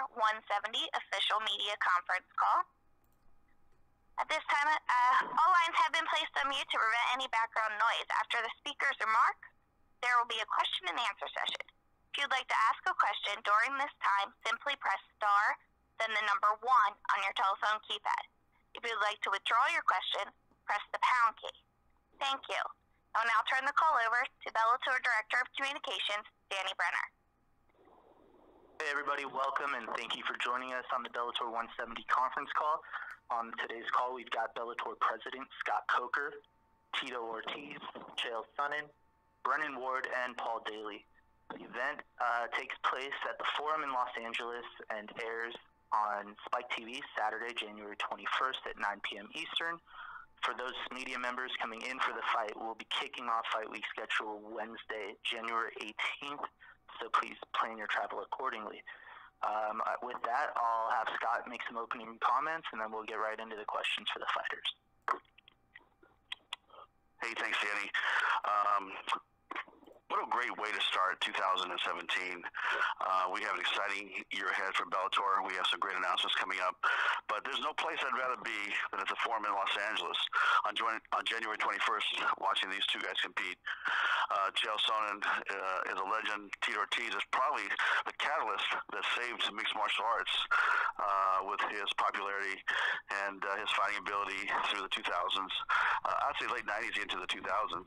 Bellator 170 official media conference call. At this time, uh, all lines have been placed on mute to prevent any background noise. After the speaker's remark, there will be a question and answer session. If you'd like to ask a question during this time, simply press star, then the number one on your telephone keypad. If you'd like to withdraw your question, press the pound key. Thank you. I'll now turn the call over to Bellator Director of Communications, Danny Brenner. Hey everybody, welcome and thank you for joining us on the Bellator 170 conference call. On today's call, we've got Bellator President Scott Coker, Tito Ortiz, Chael Sonnen, Brennan Ward, and Paul Daley. The event uh, takes place at the Forum in Los Angeles and airs on Spike TV Saturday, January 21st at 9 p.m. Eastern. For those media members coming in for the fight, we'll be kicking off Fight Week schedule Wednesday, January 18th so please plan your travel accordingly. Um, uh, with that, I'll have Scott make some opening comments, and then we'll get right into the questions for the fighters. Hey, thanks, Danny. Um, what a great way to start 2017. Uh, we have an exciting year ahead for Bellator. We have some great announcements coming up. But there's no place I'd rather be than at the Forum in Los Angeles on, on January 21st, watching these two guys compete. Uh, Chael Sonnen uh, is a legend. Tito Ortiz is probably the catalyst that saved mixed martial arts uh, with his popularity and uh, his fighting ability through the 2000s. Uh, I'd say late 90s into the 2000s.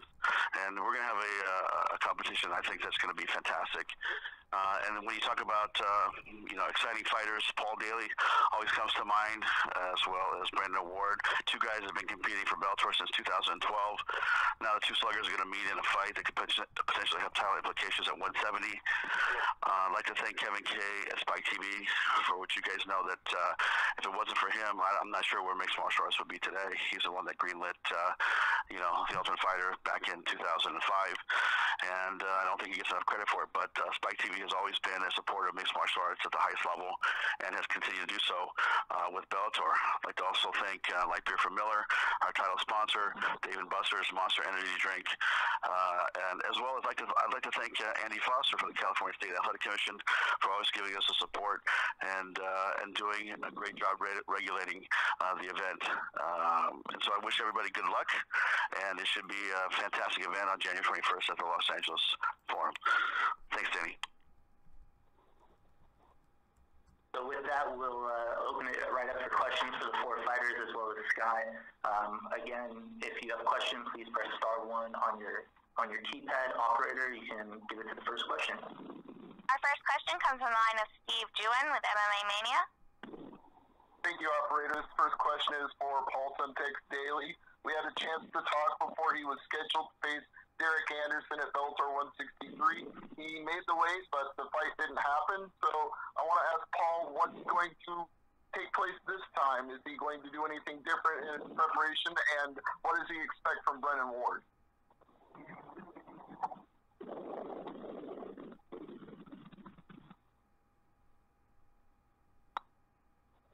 And we're going to have a, uh, a competition. I think that's going to be fantastic. Uh, and when you talk about uh, you know exciting fighters, Paul Daley always comes to mind, as well as Brennan Ward. Two guys have been competing for Bellator since 2012. Now the two sluggers are going to meet in a fight that could potentially have title implications at 170. Uh, I'd like to thank Kevin Kay at Spike TV for what you guys know that uh, if it wasn't for him, I, am not sure where mixed martial arts would be today. He's the one that greenlit, uh, you know, the Ultimate Fighter back in 2005, and uh, I don't think he gets enough credit for it. But Spike TV has always been a supporter of mixed martial arts at the highest level and has continued to do so uh, with Bellator. I'd like to also thank uh, Light Beer for Miller, our title sponsor, Dave and Buster's Monster Energy Drink, uh, and as well as like to, I'd like to thank uh, Andy Foster from the California State Athletic Commission for always giving us the support and uh, and doing a great job re- regulating uh, the event. Um, and so I wish everybody good luck, and it should be a fantastic event on January 21st at the Los Angeles Forum. Thanks, Danny. So with that, we'll uh, open it right up for questions for the four fighters as well as Sky. Um, again, if you have a question, please press star one on your on your keypad. Operator, you can give it to the first question. Our first question comes from the line of Steve Juen with MMA Mania. Thank you, operator. This first question is for Paul Semtex Daley. We had a chance to talk before he was scheduled to face Derek Anderson at Bellator 163. He made the weight, but the fight didn't happen. So I want to ask Paul what's going to take place this time. Is he going to do anything different in his preparation, and what does he expect from Brennan Ward?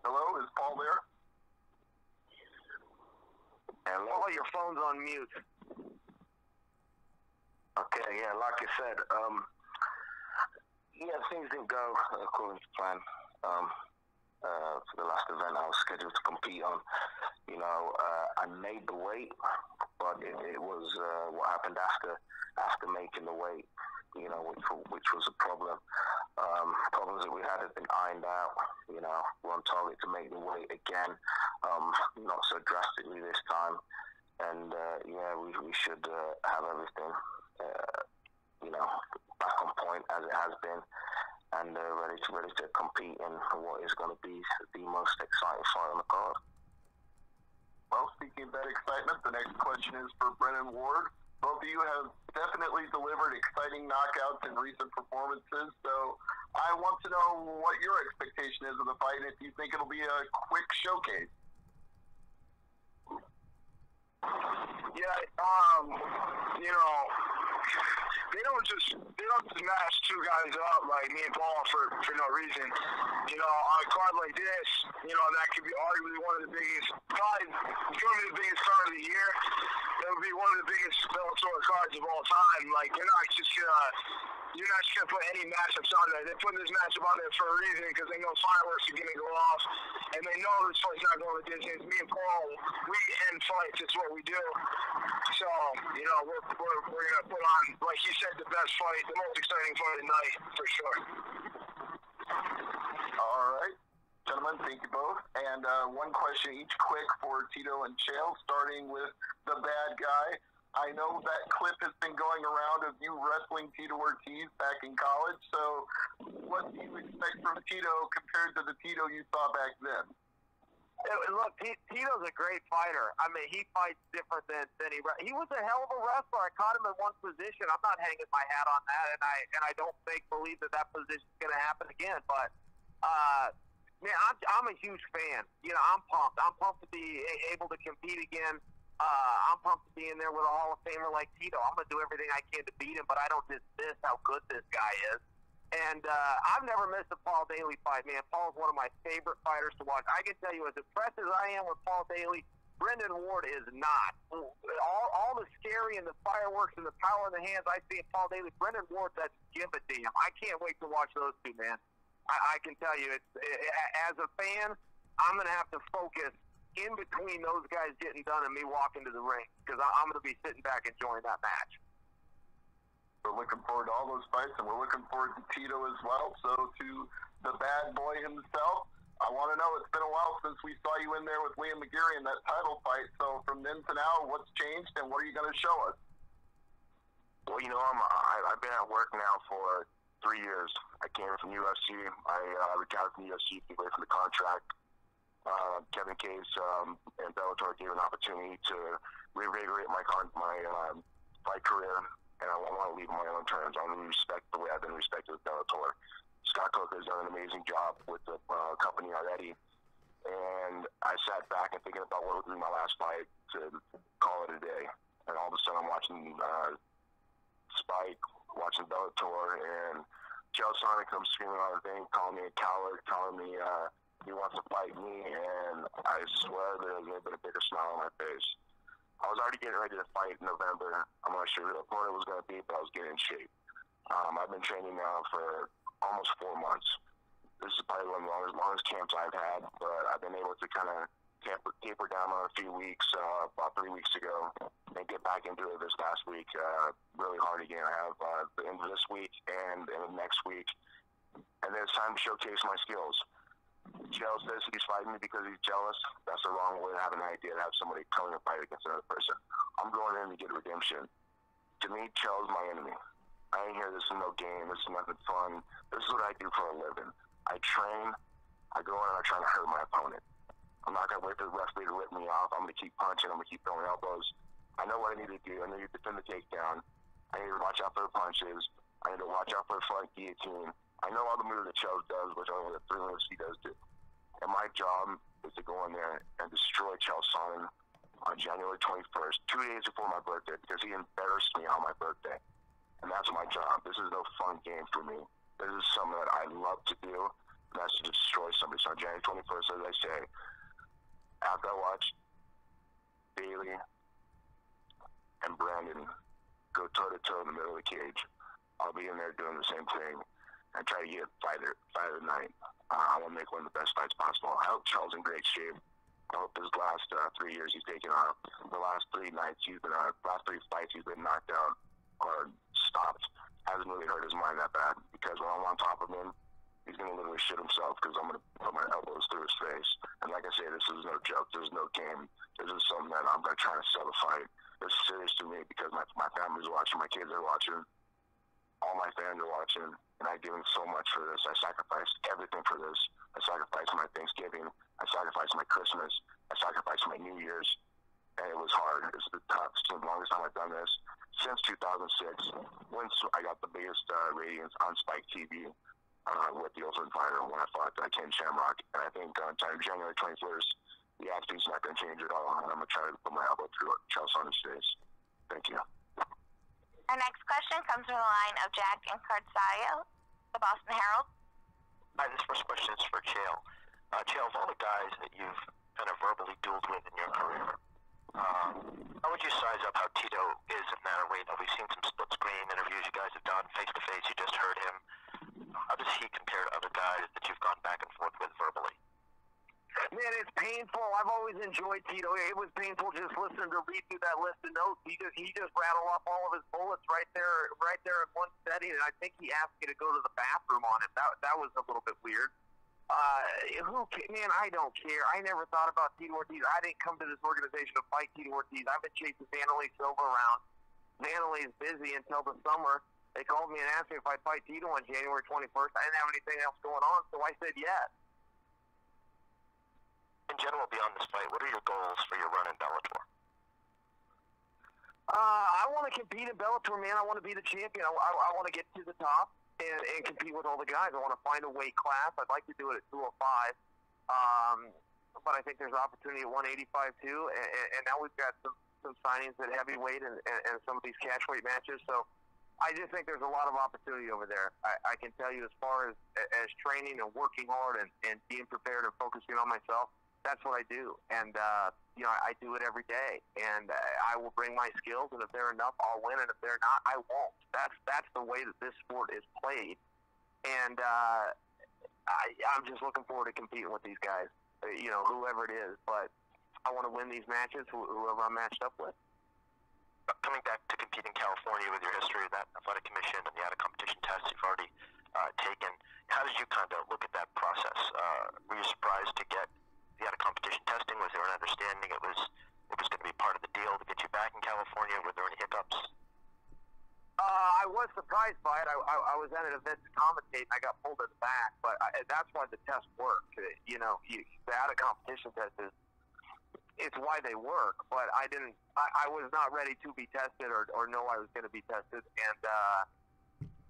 Hello, is Paul there? Hello, your phone's on mute. Okay, yeah, like I said, um, yeah, things didn't go according to plan. Um, uh, for the last event I was scheduled to compete on, you know, uh, I made the weight, but it, it was uh, what happened after after making the weight, you know, which which was a problem. Um, problems that we had had been ironed out. You know, we're on target to make the weight again, um, not so drastically this time, and uh, yeah, we we should uh, have everything uh, you know, back on point as it has been, and uh, ready to ready to compete in what is going to be the most exciting fight on the card. Well, speaking of that excitement, the next question is for Brennan Ward. Both of you have definitely delivered exciting knockouts in recent performances, so I want to know what your expectation is of the fight, if you think it'll be a quick showcase. Yeah, um, you know, they don't just they don't just match two guys up like me and Paul for for no reason. You know, on a card like this, you know that could be arguably one of the biggest, probably going to be the biggest card of the year. It would be one of the biggest Bellator cards of all time. Like they're not just gonna you're not just gonna put any matchups on there. They put this matchup on there for a reason because they know fireworks are gonna go off, and they know this fight's not going to distance. Me and Paul, we end fights. It's what we do. So you know, we're we're, we're gonna put on, like you said, the best fight, the most exciting fight of the night for sure. All right. Gentlemen, thank you both. And uh, one question each quick for Tito and Chael, starting with the bad guy. I know that clip has been going around of you wrestling Tito Ortiz back in college. So, what do you expect from Tito compared to the Tito you saw back then? Look, Tito's a great fighter. I mean, he fights different than, than he. He was a hell of a wrestler. I caught him in one position. I'm not hanging my hat on that, and I and I don't think believe that that position is going to happen again. But uh, man, I'm I'm a huge fan. You know, I'm pumped. I'm pumped to be able to compete again. Uh, I'm pumped to be in there with a Hall of Famer like Tito. I'm going to do everything I can to beat him, but I don't dismiss how good this guy is. And uh, I've never missed a Paul Daley fight, man. Paul's one of my favorite fighters to watch. I can tell you, as impressed as I am with Paul Daley, Brennan Ward is not. All, all the scary and the fireworks and the power in the hands I see in Paul Daley, Brennan Ward, that's give it to. I can't wait to watch those two, man. I, I can tell you, it's it, as a fan, I'm going to have to focus in between those guys getting done and me walking to the ring because I'm going to be sitting back enjoying that match. We're looking forward to all those fights, and we're looking forward to Tito as well. So, to the bad boy himself, I want to know it's been a while since we saw you in there with Liam McGeary in that title fight. So, from then to now, what's changed, and what are you going to show us? Well, you know, I'm, I, I've been at work now for three years. I came from UFC. I uh, retired from UFC away from the contract uh, Kevin Kay's um, and Bellator gave an opportunity to reinvigorate my con- my um, fight career, and I want to leave on my own terms. I want to respect the way I've been respected with Bellator. Scott Coker has done an amazing job with the uh, company already, and I sat back and thinking about what would be my last fight to call it a day. And all of a sudden, I'm watching uh, Spike, watching Bellator, and Chael Sonnen comes screaming on the thing, calling me a coward, telling me. Uh, he wants to fight me, and I swear there's a little bit of bigger smile on my face. I was already getting ready to fight in November. I'm not sure who the opponent was going to be, but I was getting in shape. Um, I've been training now for almost four months. This is probably one of the longest, longest camps I've had, but I've been able to kind of taper, taper down on a few weeks, uh, about three weeks ago, and get back into it this past week uh, really hard again. I have uh, the end of this week and of next week, and then it's time to showcase my skills. Chael says he's fighting me because he's jealous. That's the wrong way to have an idea to have somebody coming to fight against another person. I'm going in to get redemption. To me, Chael's my enemy. I ain't here. This is no game. This is nothing fun. This is what I do for a living. I train. I go in and I try to hurt my opponent. I'm not gonna wait for the referee to rip me off. I'm gonna keep punching. I'm gonna keep throwing elbows. I know what I need to do. I need to defend the takedown. I need to watch out for punches. I need to watch out for front guillotine. I know all the moves that Chael does, which only the three moves he does do. And my job is to go in there and destroy Chael Sonnen on January 21st, two days before my birthday, because he embarrassed me on my birthday. And that's my job. This is no fun game for me. This is something that I love to do. That's to destroy somebody. So on January 21st, as I say, after I watch Daley and Brennan go toe to toe in the middle of the cage, I'll be in there doing the same thing and try to get a fighter fighter night. Uh, I want to make one of the best fights possible. I hope Chael's in great shape. I hope his last uh, three years he's taken off. The last three nights he's been uh, last three fights he's been knocked out or stopped. Hasn't really hurt his mind that bad because when I'm on top of him, he's gonna literally shit himself because I'm gonna put my elbows through his face. And like I say, this is no joke. There's no game. This is something that I'm gonna try to sell the fight. It's serious to me because my my family's watching, my kids are watching, all my fans are watching and I've given so much for this. I sacrificed everything for this. I sacrificed my Thanksgiving. I sacrificed my Christmas. I sacrificed my New Year's. And it was hard. It's the toughest, the longest time I've done this since 2006. Once I got the biggest uh, ratings on Spike TV uh, with the Ultimate Fighter when I fought uh, Ken Shamrock. And I think on uh, January 21st, the attitude's not going to change at all. And I'm going to try to put my elbow through Chael Sonnen's face. Thank you. Our next question comes from the line of Jack Encarnacao, the Boston Herald. Hi, this first question is for Chael. Uh, Chael, of all the guys that you've kind of verbally dueled with in your career, uh, how would you size up how Tito is in that arena? We've seen some split screen interviews you guys have done face to face. You just heard him. How does he compare to other guys that you've gone back and forth with verbally? Man, it's painful. I've always enjoyed Tito. It was painful just listening to read through that list of notes. He just he just rattled off all of his bullets right there, right there in one setting, and I think he asked me to go to the bathroom on it. That that was a little bit weird. Uh, who man, I don't care. I never thought about Tito Ortiz. I didn't come to this organization to fight Tito Ortiz. I've been chasing Wanderlei Silva around. Wanderlei's busy until the summer. They called me and asked me if I'd fight Tito on January 21st. I didn't have anything else going on, so I said yes. In general, beyond this fight, what are your goals for your run in Bellator? Uh, I want to compete in Bellator, man. I want to be the champion. I, I, I want to get to the top and, and compete with all the guys. I want to find a weight class. I'd like to do it at 205. Um, but I think there's opportunity at 185 too. And, and, and now we've got some, some signings at heavyweight and, and, and some of these catchweight matches. So I just think there's a lot of opportunity over there. I, I can tell you as far as as training and working hard and, and being prepared and focusing on myself, that's what I do. And, uh, you know, I, I do it every day. And uh, I will bring my skills, and if they're enough, I'll win. And if they're not, I won't. That's, that's the way that this sport is played. And uh, I, I'm just looking forward to competing with these guys, you know, whoever it is. But I want to win these matches, whoever I'm matched up with. Coming back to compete in California with your history of that athletic commission and the out of competition tests you've already uh, taken, how did you kind of look at that process? Uh, were you surprised to get the out of competition testing? Was there an understanding it was it was going to be part of the deal to get you back in California? Were there any hiccups? Uh, I was surprised by it. I, I, I was at an event to commentate, and I got pulled in the back. But I, that's why the test worked. You know, you, the out of competition test is it's why they work. But I didn't. I, I was not ready to be tested, or, or know I was going to be tested. And uh,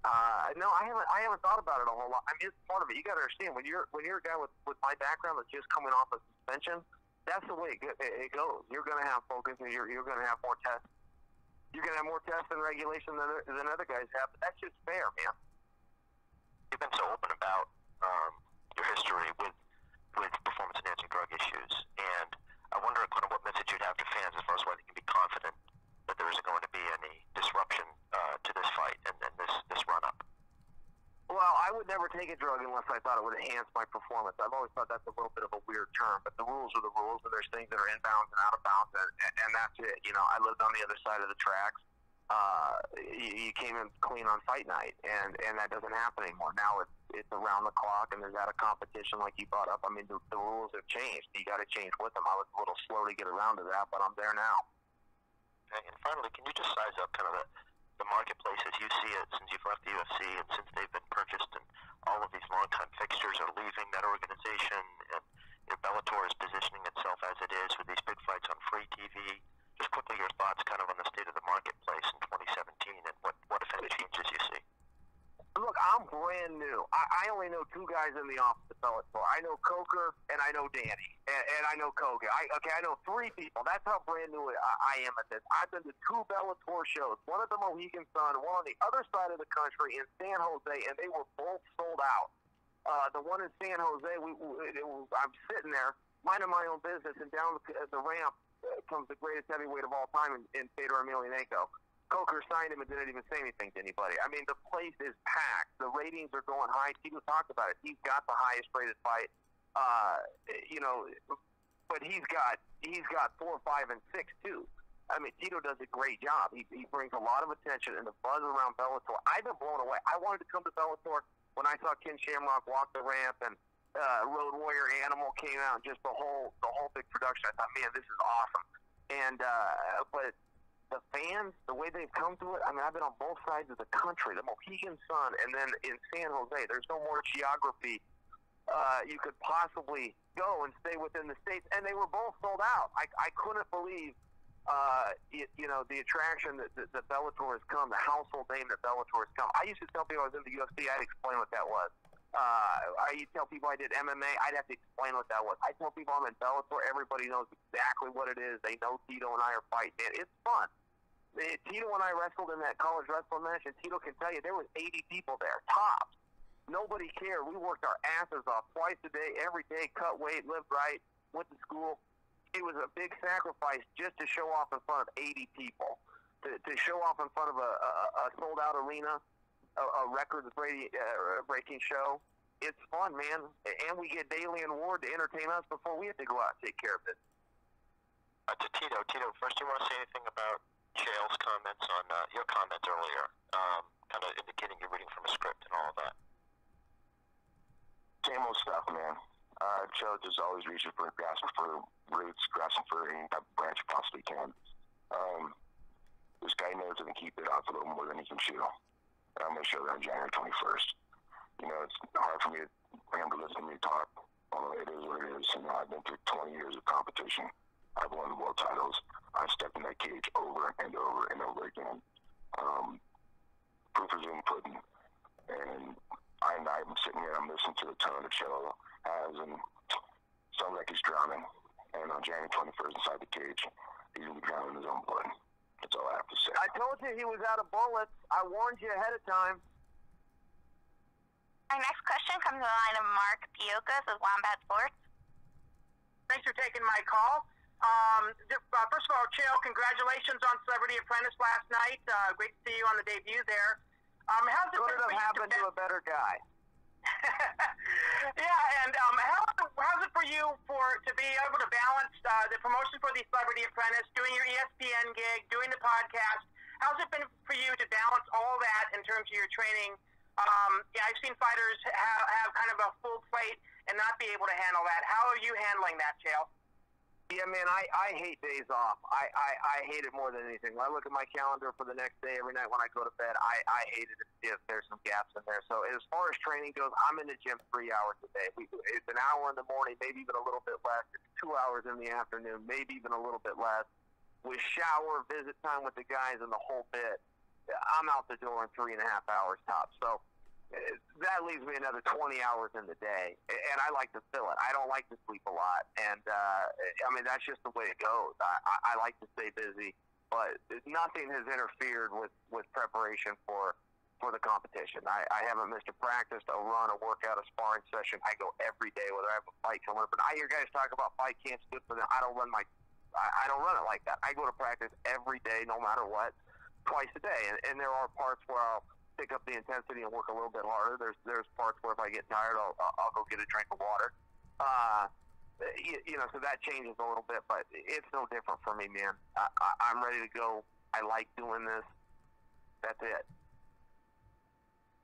uh, no, I haven't. I haven't thought about it a whole lot. I mean, it's part of it. You got to understand when you're when you're a guy with with my background that's just coming off a suspension. That's the way it, it goes. You're going to have focus, and you're you're going to have more tests you're going to have more tests and regulation than, than other guys have. But that's just fair, man. You've been so open about um, your history with with performance enhancing drug issues, and I wonder kind of what message you'd have to fans as far as why they can be confident that there isn't going to be any disruption uh, to this fight and, and this this run up. Well, I would never take a drug unless I thought it would enhance my performance. I've always thought that's a little bit of a weird term, but the rules are the rules, and there's things that are inbounds and out of bounds, and, and that's it. You know, I lived on the other side of the tracks. Uh, you, you came in clean on fight night, and and that doesn't happen anymore. Now it's it's around the clock, and there's out of competition, like you brought up. I mean, the, the rules have changed. You got to change with them. I was a little slow to get around to that, but I'm there now. And finally, can you just size up kind of the, the marketplace as you see it since you've left the UFC and since they've been purchased and all of these longtime fixtures are leaving that organization and you know, Bellator is positioning itself as it is with these big fights on free TV. Just quickly your thoughts kind of on the state of the marketplace in 2017 and what, what if any changes you see. Look, I'm brand new. I, I only know two guys in the office at Bellator. I know Coker and I know Danny, and, and I know Kogan. I okay, I know three people. That's how brand new I, I am at this. I've been to two Bellator shows. One at the Mohegan Sun, one on the other side of the country in San Jose, and they were both sold out. Uh, the one in San Jose, we, we it was, I'm sitting there minding my own business, and down the, the ramp uh, comes the greatest heavyweight of all time in, in Fedor Emelianenko. Coker signed him and didn't even say anything to anybody. I mean, the place is packed. The ratings are going high. Tito talked about it. He's got the highest rated fight. Uh, you know, but he's got he's got four, five, and six too. I mean, Tito does a great job. He, he brings a lot of attention and the buzz around Bellator. I've been blown away. I wanted to come to Bellator when I saw Ken Shamrock walk the ramp and uh, Road Warrior Animal came out. Just the whole the whole big production. I thought, man, this is awesome. And uh, but the fans, the way they've come to it, I mean, I've been on both sides of the country, the Mohegan Sun, and then in San Jose. There's no more geography uh, you could possibly go and stay within the states, and they were both sold out. I, I couldn't believe, uh, you, you know, the attraction that, that, that Bellator has come, the household name that Bellator has come. I used to tell people I was in the UFC, I'd explain what that was. Uh, I to tell people I did MMA, I'd have to explain what that was. I tell people I'm in Bellator, everybody knows exactly what it is. They know Tito and I are fighting. Man, it's fun. Eh, Tito and I wrestled in that college wrestling match, and Tito can tell you there was 80 people there, tops. Nobody cared. We worked our asses off twice a day, every day, cut weight, lived right, went to school. it was a big sacrifice just to show off in front of 80 people, to, to show off in front of a, a, a sold out arena, a, a records breaking, uh, show. It's fun, man, and we get Daley and Ward to entertain us before we have to go out and take care of it. Uh, to Tito, Tito, first, do you want to say anything about Chael's comments on uh, your comments earlier, um, kind of indicating you're reading from a script and all of that? Same old stuff, man. Uh, Joe just always reaching for, grasping for roots, grasping for any type of branch possibly can. Um, this guy knows he can keep it off a little more than he can chew. And I'm going to show that January 21st. You know, it's hard for me to, for him to listen to me talk. Although it is what it is. You know, I've been through 20 years of competition. I've won world titles. I've stepped in that cage over and over and over again. Um, proof is in pudding. And I'm, I'm sitting here, I'm listening to the tone that Joe has, and sounds like he's drowning. And on January 21st, inside the cage, he's going to be drowning in his own blood. That's all I have to say. I told you he was out of bullets. I warned you ahead of time. Our next question comes from the line of Mark Piokas with Wombat Sports. Thanks for taking my call. Um, uh, first of all, Chael, congratulations on Celebrity Apprentice last night. Uh, great to see you on the debut there. Um, how's it Could have happened to a better guy. yeah, and um, how, how's it for you for to be able to balance uh, the promotion for the Celebrity Apprentice, doing your ESPN gig, doing the podcast? How's it been for you to balance all that in terms of your training? Um, yeah, I've seen fighters have, have kind of a full plate and not be able to handle that. How are you handling that, Chael? Yeah, man, I, I hate days off. I, I, I hate it more than anything. When I look at my calendar for the next day every night when I go to bed, I, I hate it if, if there's some gaps in there. So as far as training goes, I'm in the gym three hours a day. It's an hour in the morning, maybe even a little bit less. It's two hours in the afternoon, maybe even a little bit less. With shower, visit time with the guys, and the whole bit, I'm out the door in three and a half hours tops. So that leaves me another 20 hours in the day, and I like to fill it. I don't like to sleep a lot, and uh, I mean that's just the way it goes. I, I, like to stay busy, but nothing has interfered with with preparation for for the competition. I, I haven't missed a practice, a run, a workout, a sparring session. I go every day, whether I have a fight coming up. But I hear guys talk about fight camps good for them. I don't run my I, I don't run it like that. I go to practice every day, no matter what, twice a day, and, and there are parts where I'll pick up the intensity and work a little bit harder. There's there's parts where if I get tired, I'll I'll go get a drink of water. Uh, you, you know, so that changes a little bit, but it's no different for me, man. I, I, I'm ready to go. I like doing this. That's it.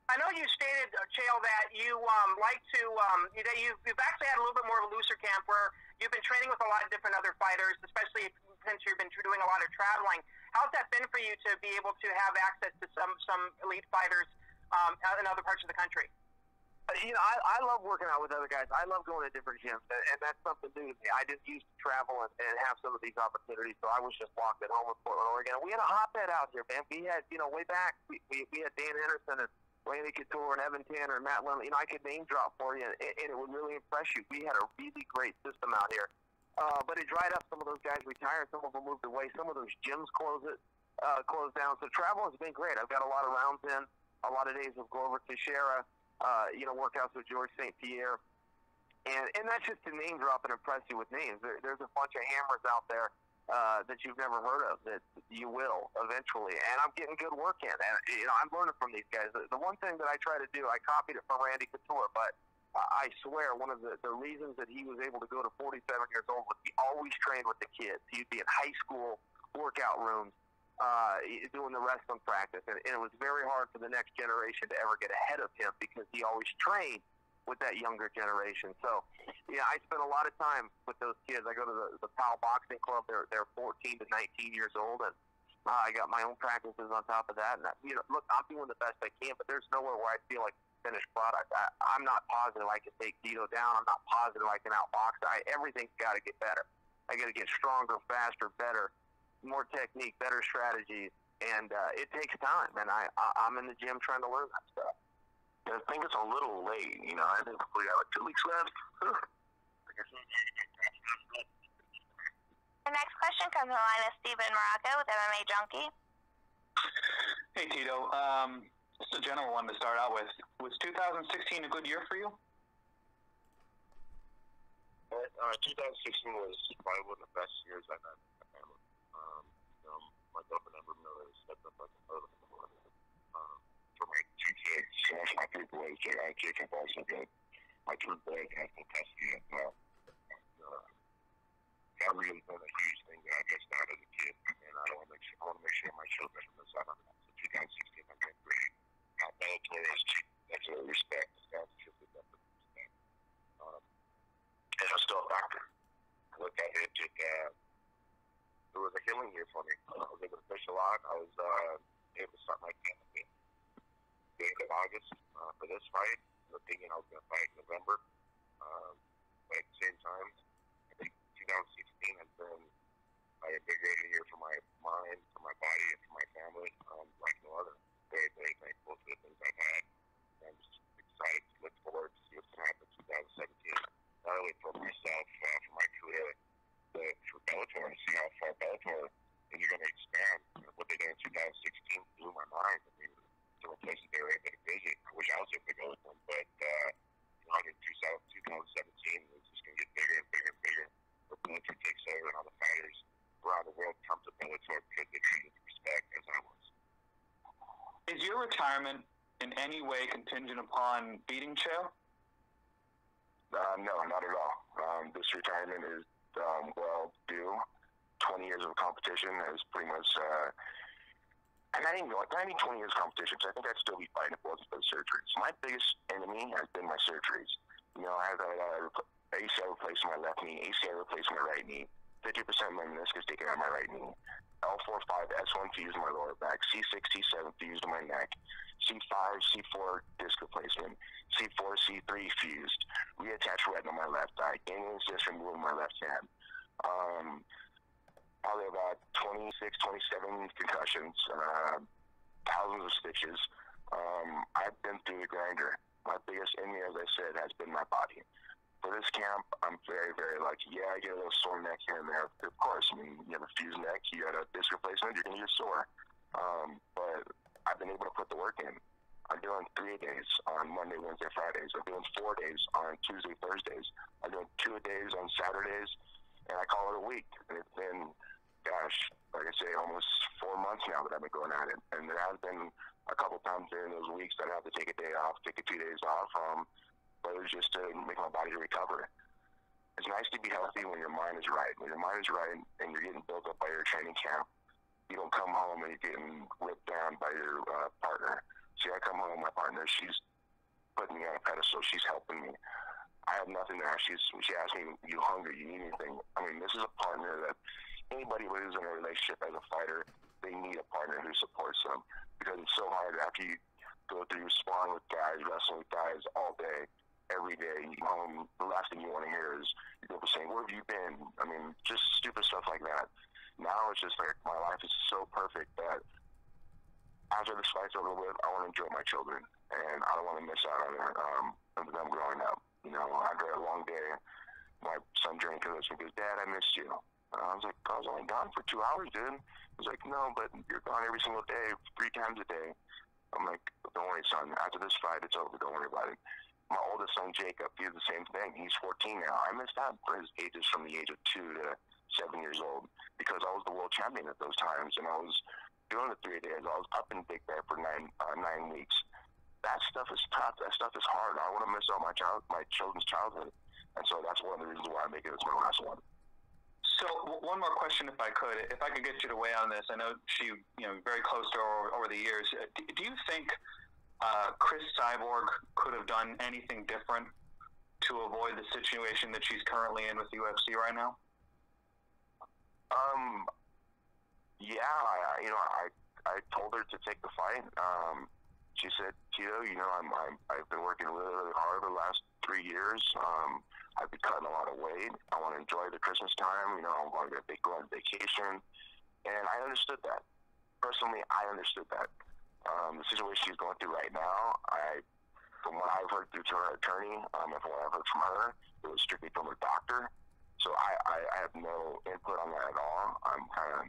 I know you stated, uh, Chael, that you um, like to um, that you've, you've actually had a little bit more of a looser camp where you've been training with a lot of different other fighters, especially since you've been doing a lot of traveling. How's that been for you to be able to have access to some some elite fighters um, in other parts of the country? You know, I, I love working out with other guys. I love going to different gyms, and, and that's something new to me. I didn't used to travel and, and have some of these opportunities, so I was just locked at home in Portland, Oregon. We had a hotbed out here, man. We had, you know, way back, we, we, we had Dan Henderson and Randy Couture and Evan Tanner and Matt Lindland. You know, I could name drop for you, and, and it would really impress you. We had a really great system out here. Uh, but it dried up. Some of those guys retired. Some of them moved away. Some of those gyms closed it, uh, closed down. So travel has been great. I've got a lot of rounds in, a lot of days of Glover Teixeira, uh, you know, workouts with George St. Pierre. And, and that's just to name drop and impress you with names. There, there's a bunch of hammers out there uh, that you've never heard of that you will eventually. And I'm getting good work in. And, you know, I'm learning from these guys. The, the one thing that I try to do, I copied it from Randy Couture, but I swear one of the, the reasons that he was able to go to 47 years old was he always trained with the kids. He'd be in high school workout rooms uh, doing the wrestling practice. And, and it was very hard for the next generation to ever get ahead of him because he always trained with that younger generation. So, yeah, I spend a lot of time with those kids. I go to the, the Powell Boxing Club. They're, they're 14 to 19 years old. And uh, I got my own practices on top of that. And, I, you know, look, I'm doing the best I can, but there's nowhere where I feel like finished product. I, I'm not positive I can take Tito down. I'm not positive I can outbox. I, everything's got to get better. I got to get stronger, faster, better, more technique, better strategies, and uh, it takes time. And I, I, I'm in the gym trying to learn that stuff. I think it's a little late. You know, I think we got like two weeks left. The next question comes from the line of Steven Marrocco with MMA Junkie. Hey Tito, um, just a general one to start out with. Was 2016 a good year for you? Uh, 2016 was probably one of the best years I've had in my family. Um, you know, my girlfriend Amber Miller stepped up like a mother um, for my two kids. So my three boys, and Jacob, also good. My two boys have custody as well. Uh, that really been a huge thing that I missed out as a kid, and I don't want to make sure I want to make sure my children miss out on that. So 2016 has been great. Uh, Bellator has excellent respect. That's just a respect. Um, and I'm still a doctor. I looked at it, it, uh, it was a healing year for me. I was able to fish a lot. I was uh, able to start my campaign the end of August uh, for this fight. I was thinking I was going to fight in November. Um, but at the same time, I think 2016 has been a invigorating year for my mind, for my body, and for my family, um, like no other. Very, very thankful for the things I've had. I'm just excited to look forward to see what's going to happen in 2017. Not only for myself, uh, for my career, but for Bellator, and see how far Bellator is going to expand. What they did in 2016 blew my mind. I mean, there were places they were able to visit. I wish I was able to go with them, but uh, you know, in 2017, it's just going to get bigger and bigger and bigger. The Bellator takes over, and all the fighters around the world come to Bellator because they treat it with respect, as I was. Is your retirement in any way contingent upon beating Chael? Uh, no, not at all. Um, this retirement is um, well due. 20 years of competition is pretty much, uh, and I didn't, I didn't 20 years of competition because I think I'd still be fighting if it wasn't for the surgeries. My biggest enemy has been my surgeries. You know, I have had uh, ACL replaced my left knee, ACL replaced my right knee, 50% of my meniscus taken out of my right knee, L4, 5, S1 fused in my lower back, C6, C7 fused in my neck, C5, C4 disc replacement, C4, C3 fused, reattached retina on my left eye, ganglion cyst removed in my left hand. Um, probably about 26, 27 concussions, uh, thousands of stitches. Um, I've been through the grinder. My biggest enemy, as I said, has been my body. For this camp, I'm very, very lucky. Yeah, I get a little sore neck here and there. Of course, I mean, you have a fused neck, you got a disc replacement, you're going to get sore. Um, but I've been able to put the work in. I'm doing three days on Monday, Wednesday, Fridays. I'm doing four days on Tuesday, Thursdays. I'm doing two days on Saturdays, and I call it a week. And it's been, gosh, like I say, almost four months now that I've been going at it. And there has been a couple times during those weeks that I have to take a day off, take a two days off. Um, just to make my body recover. It's nice to be healthy when your mind is right. When your mind is right and you're getting built up by your training camp, you don't come home and you're getting ripped down by your uh, partner. See, I come home, my partner, she's putting me on a pedestal. She's helping me. I have nothing to ask. She's, she asks me, you hungry? You need anything? I mean, this is a partner that anybody who's in a relationship as a fighter, they need a partner who supports them because it's so hard after you go through sparring with guys, wrestling with guys all day, every day. Home, the last thing you want to hear is people saying, "Where have you been?" I mean, just stupid stuff like that. Now it's just like my life is so perfect that after this fight's over with, I want to enjoy my children, and I don't want to miss out on um, them growing up. You know, after a long day, my son drank this and goes, "Dad, I missed you." And I was like, "I was only gone for two hours, dude." He's like, "No, but you're gone every single day, three times a day." I'm like, "Don't worry, son. After this fight, it's over. Don't worry about it." My oldest son Jacob, he's the same thing. He's 14 now. I missed out for his ages from the age of two to seven years old because I was the world champion at those times, and I was doing the three days. I was up in Big Bear for nine uh, nine weeks. That stuff is tough. That stuff is hard. I want to miss out my child, my children's childhood, and so that's one of the reasons why I make it as my last one. So one more question, if I could, if I could get you to weigh on this. I know she, you know, very close to her over, over the years. Do you think? Uh, Cris Cyborg could have done anything different to avoid the situation that she's currently in with UFC right now? Um, yeah, I, you know, I I told her to take the fight. Um, she said, Tito, you know, I'm, I'm I've been working really really hard the last three years. Um, I've been cutting a lot of weight. I want to enjoy the Christmas time. You know, I want to go on vacation, and I understood that. Personally, I understood that um, the situation she's going through right now, I, from what I've heard through to her attorney, um, and from what I've heard from her, it was strictly from her doctor. So I, I, I have no input on that at all. I'm kind of,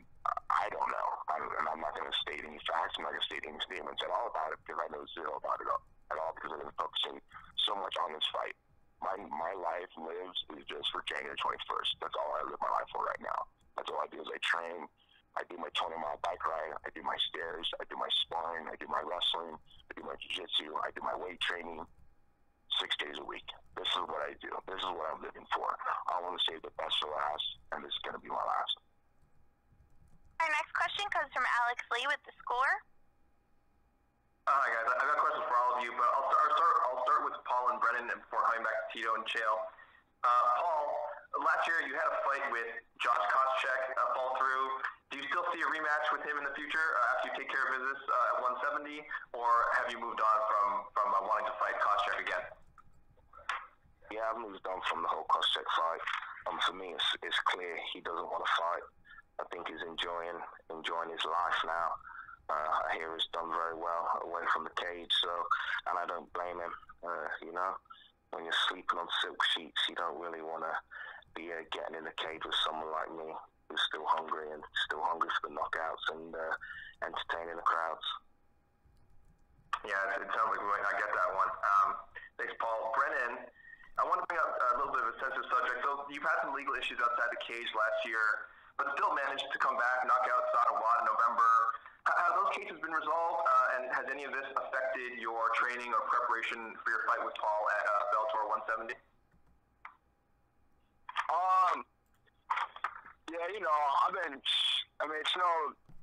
I don't know. I'm, and I'm not going to state any facts. I'm not going to state any statements at all about it because I know zero about it at all because I've been focusing so much on this fight. my my life lives is just for January 21st. That's all I live my life for right now. That's all I do is I train. I do my 20 mile bike ride. I do my stairs. I do my sparring. I do my wrestling. I do my jiu-jitsu. I do my weight training six days a week. This is what I do. This is what I'm living for. I want to save the best for last, and this is going to be my last. Our next question comes from Alex Lee with the score. Uh, hi guys, I got questions for all of you, but I'll start. I'll start, I'll start with Paul and Brennan before coming back to Tito and Chael. Uh, Paul, last year you had a fight with Josh Koscheck uh, fall through. Do you still see a rematch with him in the future uh, after you take care of business uh, at 170, or have you moved on from from uh, wanting to fight Koscheck again? Yeah, I've moved on from the whole Koscheck fight. Um, for me, it's, it's clear he doesn't want to fight. I think he's enjoying enjoying his life now. Uh, I hear he's done very well away from the cage, so and I don't blame him. Uh, you know, when you're sleeping on silk sheets, you don't really want to be uh, getting in the cage with someone like me who's still hungry and still hungry for the knockouts and uh, entertaining the crowds. Yeah, it sounds like we might not get that one. Um, thanks, Paul. Brennan, I want to bring up a little bit of a sensitive subject. So you've had some legal issues outside the cage last year, but still managed to come back, knock out Saad Awad in November. Have those cases been resolved, uh, and has any of this affected your training or preparation for your fight with Paul at uh, Bellator 170? Um, yeah, you know, I've been. I mean, it's no,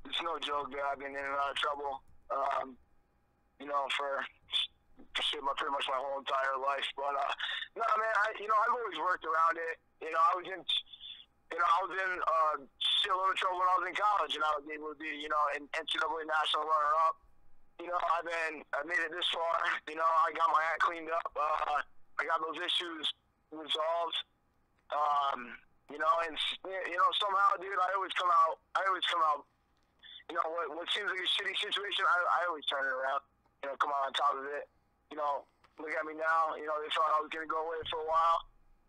it's no joke that I've been in and out of trouble. Um, you know, for shit, pretty much my whole entire life. But uh, no, man, I, you know, I've always worked around it. You know, I was in, you know, I was in uh, still a little trouble when I was in college, and I was able to be, you know, an NCAA national runner-up. You know, I've been, I made it this far. You know, I got my act cleaned up. Uh, I got those issues resolved. Um, you know, and you know, somehow, dude, I always come out. I always come out. You know, what what seems like a shitty situation, I, I always turn it around. You know, come out on top of it. You know, look at me now. You know, they thought I was gonna go away for a while.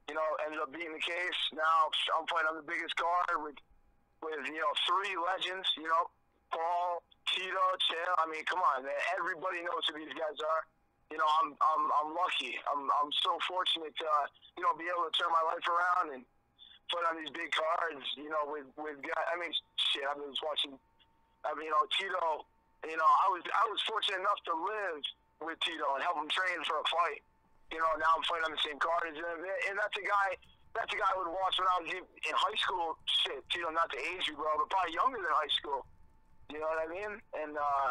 You know, ended up being the case. Now I'm playing on the biggest card with with you know three legends. You know, Paul, Tito, Chael. I mean, come on, man. Everybody knows who these guys are. You know, I'm I'm I'm lucky. I'm I'm so fortunate to uh, you know be able to turn my life around and put on these big cards. You know, with with guys. I mean, shit. I was watching. I mean, you know, Tito. You know, I was I was fortunate enough to live with Tito and help him train for a fight. You know, now I'm fighting on the same card as him, and that's a guy. That's a guy I would watch when I was in high school. Shit, Tito, not to age you, bro, but probably younger than high school. You know what I mean? And uh,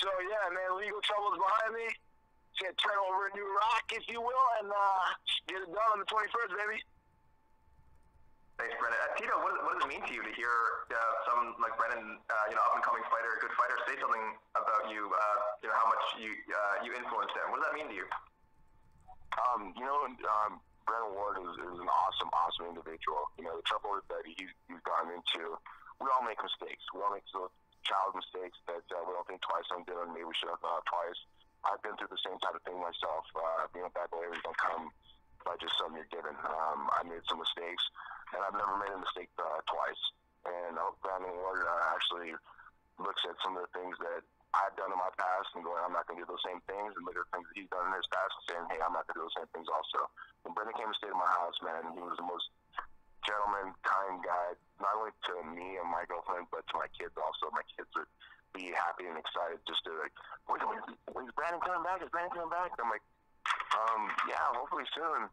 so yeah, man, legal trouble's behind me. Just gonna turn over a new rock, if you will, and uh, get it done on the 21st, baby. Thanks, Brennan. Uh, Tito, what, what does it mean to you to hear uh, some like Brennan, uh, you know, up and coming fighter, good fighter, say something about you? Uh, you know, how much you uh, you influenced him. What does that mean to you? Um, you know, um, Brennan Ward is, is an awesome, awesome individual. You know, the trouble is that he's, he's gotten into, we all make mistakes. We all make those child mistakes that uh, we don't think twice on doing. Maybe we should have thought twice. I've been through the same type of thing myself. Uh, being a bad boy don't come by just something you're given. Um, I made some mistakes, and I've never made a mistake uh, twice. And I hope Brennan Ward uh, actually looks at some of the things that I've done in my past and going, I'm not going to do those same things, and look at the things that he's done in his past and saying, hey, I'm not going to do those same things also. When Brennan came and stayed in my house, man, he was the most gentleman, kind guy, not only to me and my girlfriend, but to my kids also. My kids would be happy and excited just to like, when, when, when's Brennan coming back? Is Brennan coming back? And I'm like, um, yeah, hopefully soon.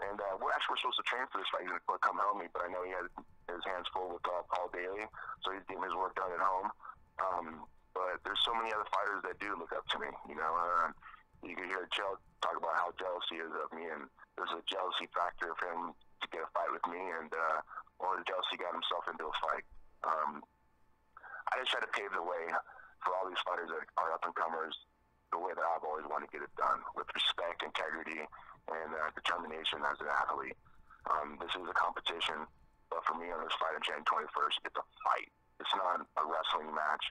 And uh, we're actually supposed to train for this fight. He's to come help me, but I know he had his hands full with uh, Paul Daley, so he's getting his work done at home. Um, but there's so many other fighters that do look up to me. You know, uh, you can hear Joe talk about how jealous he is of me, and there's a jealousy factor of him to get a fight with me, and uh, or the jealousy got himself into a fight. Um, I just try to pave the way for all these fighters that are up and comers the way that I've always wanted to get it done with respect, integrity, and uh, determination as an athlete. Um, this is a competition, but for me on this fight on January 21st, it's a fight. It's not a wrestling match,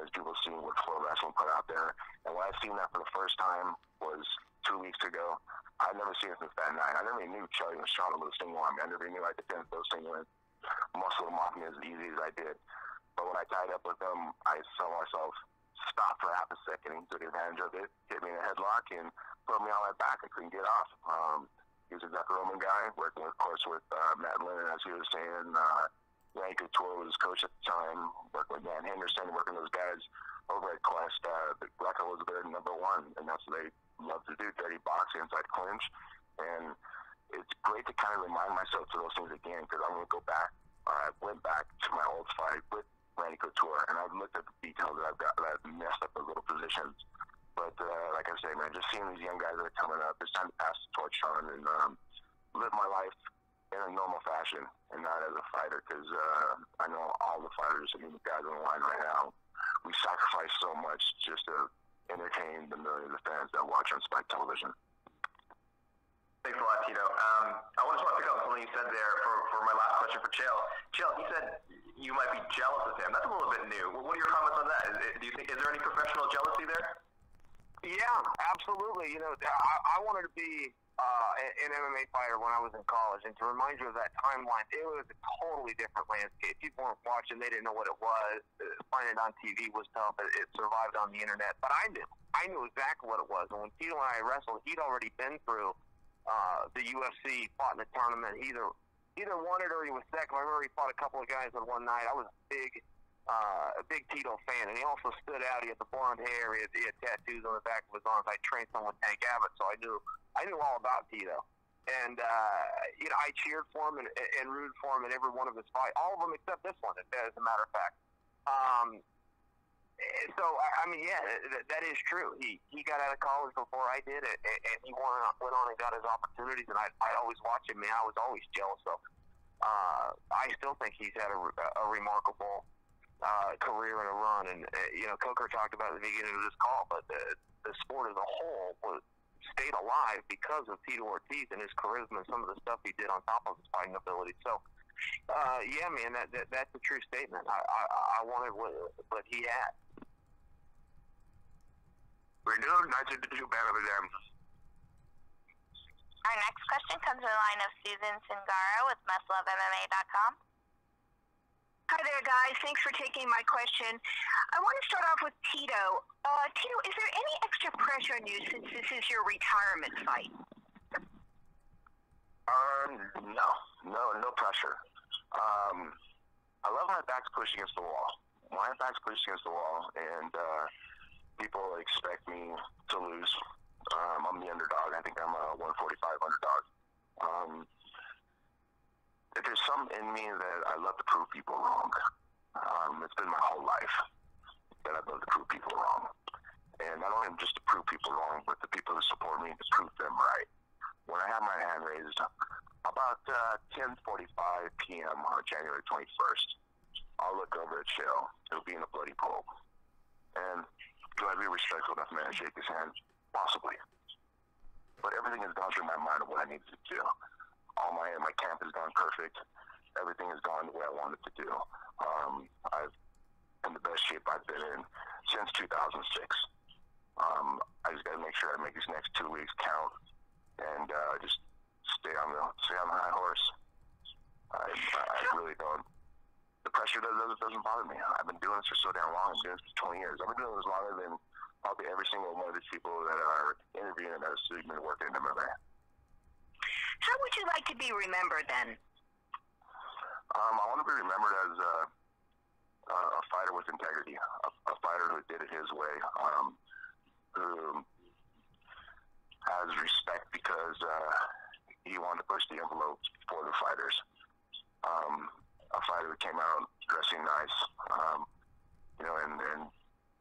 as people seen what Flow Wrestling put out there. And when I seen that for the first time was two weeks ago. I've never seen it since that night. I never even knew Charlie was trying to lose single arm. I never knew I could finish those single muscle mock me as easy as I did. But when I tied up with them, I saw myself stop for half a second and took advantage of it, hit me in a headlock, and put me on my back. I couldn't get off. Um, He's a Greco-Roman guy, working, of course, with uh, Matt Lindland, as he was saying. Uh, Couture was his coach at the time, working with Dan Henderson, working with those guys over at Quest. Uh, Greco was their number one, and that's what they love to do, dirty boxing inside clinch. And it's great to kind of remind myself of those things again because I'm going to go back. I went back to my old fight with Randy Couture, and I've looked at the details that I've got that I've messed up those little positions. But uh, like I say, man, just seeing these young guys that are coming up, it's time to pass the torch on and um, live my life in a normal fashion and not as a fighter because uh, I know all the fighters and the guys on the line right now, we sacrifice so much just to entertain the millions of fans that watch on Spike Television. Thanks a lot, Tito. Um, I just want to pick up something you said there for, for my last question for Chael. Chael, he said you might be jealous of him. That's a little bit new. What are your comments on that? Is, do you think is there any professional jealousy there? Yeah, absolutely. You know, I, I wanted to be uh, an MMA fighter when I was in college, and to remind you of that timeline, it was a totally different landscape. People weren't watching; they didn't know what it was. Uh, finding it on TV was tough. It, it survived on the internet, but I knew. I knew exactly what it was. And when Tito and I wrestled, he'd already been through uh, the UFC, fought in the tournament. Either either it or he was second. I remember he fought a couple of guys on one night. I was a big uh, a big Tito fan, and he also stood out. He had the blonde hair. He had, he had tattoos on the back of his arms. I trained someone Tank Abbott, so I knew I knew all about Tito. And uh, you know, I cheered for him and, and rooted for him in every one of his fights. All of them except this one, as a matter of fact. Um, so I mean, yeah, that, that is true. He he got out of college before I did, and, and he went on, went on and got his opportunities. And I I always watch him. Man, I was always jealous of. Uh, I still think he's had a, a remarkable uh, career and a run. And uh, you know, Coker talked about at the beginning of this call, but the the sport as a whole was stayed alive because of Tito Ortiz and his charisma and some of the stuff he did on top of his fighting ability. So, uh, yeah, man, that, that that's a true statement. I I, I wanted what, what he had. We're doing to do better with them. Our next question comes to the line of Susan Singara with MustLoveMMA.com. Hi there, guys. Thanks for taking my question. I want to start off with Tito. Uh, Tito, is there any extra pressure on you since this is your retirement fight? Um, no, no, no pressure. Um, I love my back's pushed against the wall. My back's pushed against the wall, and uh, people expect me to lose. Um, I'm the underdog. I think I'm a 145 underdog. Um, there's something in me that I love to prove people wrong. Um, it's been my whole life that I love to prove people wrong. And not only just to prove people wrong, but the people who support me to prove them right. When I have my hand raised, about uh, 10:45 p.m. on January 21st, I'll look over at Chael. It'll be in a bloody pool. And do I be respectful enough man to shake his hand? Possibly. But everything has gone through my mind of what I need to do all my my camp has gone perfect. Everything has gone the way I wanted to do. Um, I've in the best shape I've been in since 2006. Um, I just got to make sure I make these next two weeks count and uh, just stay on the stay on the high horse. I, I really don't. The pressure doesn't doesn't bother me. I've been doing this for so damn long. I've been doing this for 20 years. I've been doing this longer than probably every single one of these people that are interviewing that have been working in MMA. How would you like to be remembered then? Um, I want to be remembered as a, a fighter with integrity, a, a, fighter who did it his way, um, who has respect because uh, he wanted to push the envelope for the fighters. Um, a fighter came out dressing nice, um, you know, and, and